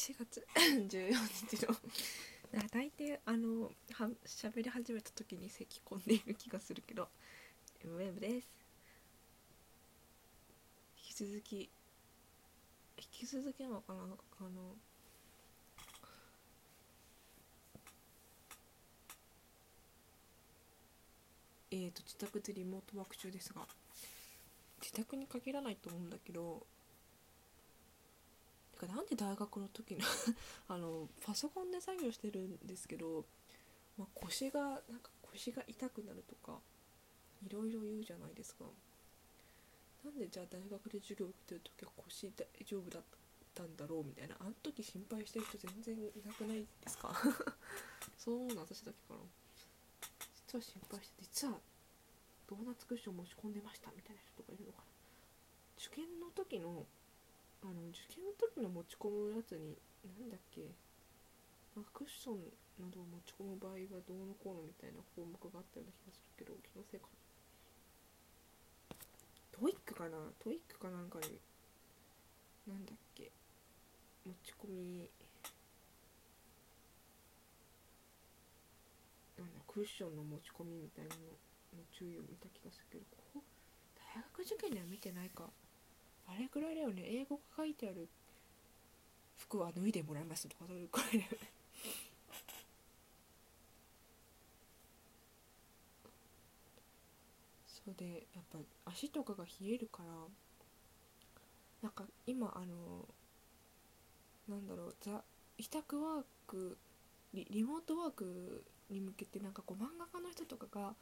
4月 14日の。大抵あのは喋り始めた時に咳き込んでいる気がするけどウェブです。引き続き引き続きなのかな？あのえーと自宅でリモートワーク中ですが自宅に限らないと思うんだけどかなんで大学の時の あのパソコンで作業してるんですけど、まあ、腰がなんか腰が痛くなるとかいろいろ言うじゃないですか。なんでじゃあ大学で授業受けてる時は腰大丈夫だったんだろう？みたいな。あの時心配してる人全然いなくないですか？そう思うの私だけかな。実は心配して実はドーナツクッション持ち込んでましたみたいな人とかいるのかな。受験の時のあの受験の時の持ち込むやつになんだっけなんかクッションなどを持ち込む場合はどうのこうのみたいな項目があったような気がするけど気のせいかな。 TOEIC かな？ TOEIC かなんかになんだっけ持ち込みなんだクッションの持ち込みみたいなのの注意を見た気がするけどここ大学受験では見てないか。あれくらいだよね。英語が書いてある。服は脱いでもらいますとかそういうくらいだよね。そうでやっぱ足とかが冷えるからなんか今あのなんだろうザ委託ワークリリモートワークに向けてなんかこう漫画家の人とかが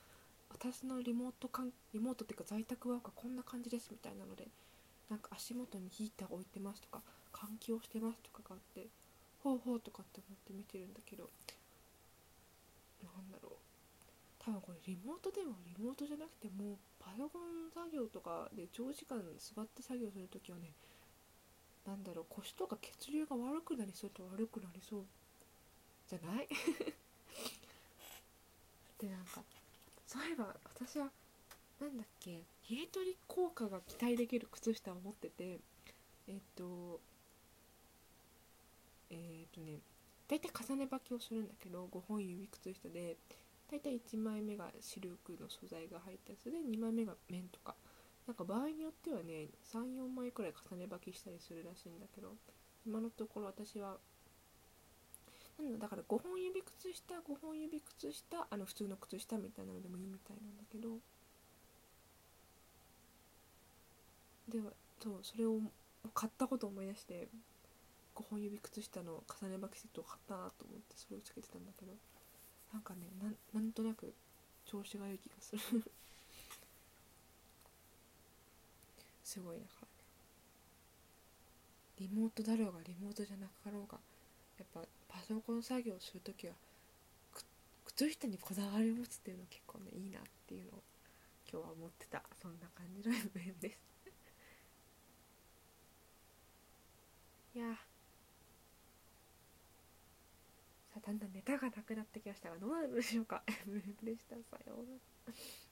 私のリモートかんリモートっていうか在宅ワークはこんな感じですみたいなのでなんか足元にヒーター置いてますとか換気をしてますとかがあってほうほうとかって思って見てるんだけどなんだろう。多分これリモートでもリモートじゃなくてもうパソコン作業とかで長時間座って作業する時はねなんだろう腰とか血流が悪くなりそうと悪くなりそうじゃない？でなんかそういえば私はなんだっけ？冷え取り効果が期待できる靴下を持ってて。えっ、とえっ、とね大体重ね履きをするんだけど5本指靴下で。大体1枚目がシルクの素材が入ったやつで2枚目が綿とか。なんか場合によってはね34枚くらい重ね履きしたりするらしいんだけど今のところ私はなんだだから5本指靴下5本指靴下あの普通の靴下みたいなのでもいいみたいなんだけど。でそうそれを買ったことを思い出して5本指靴下の重ね履きセットを買ったなと思ってそれをつけてたんだけどなんかねなんなんとなく調子がいい気がする。すごいだからね。リモートだろうがリモートじゃなかろうがやっぱパソコン作業する時は靴下にこだわりを持つっていうのは結構ねいいなっていうのを今日は思ってた。そんな感じの FM です。いや。さあだんだんネタがなくなってきましたがどうなるでしょうか。でしたさようなら。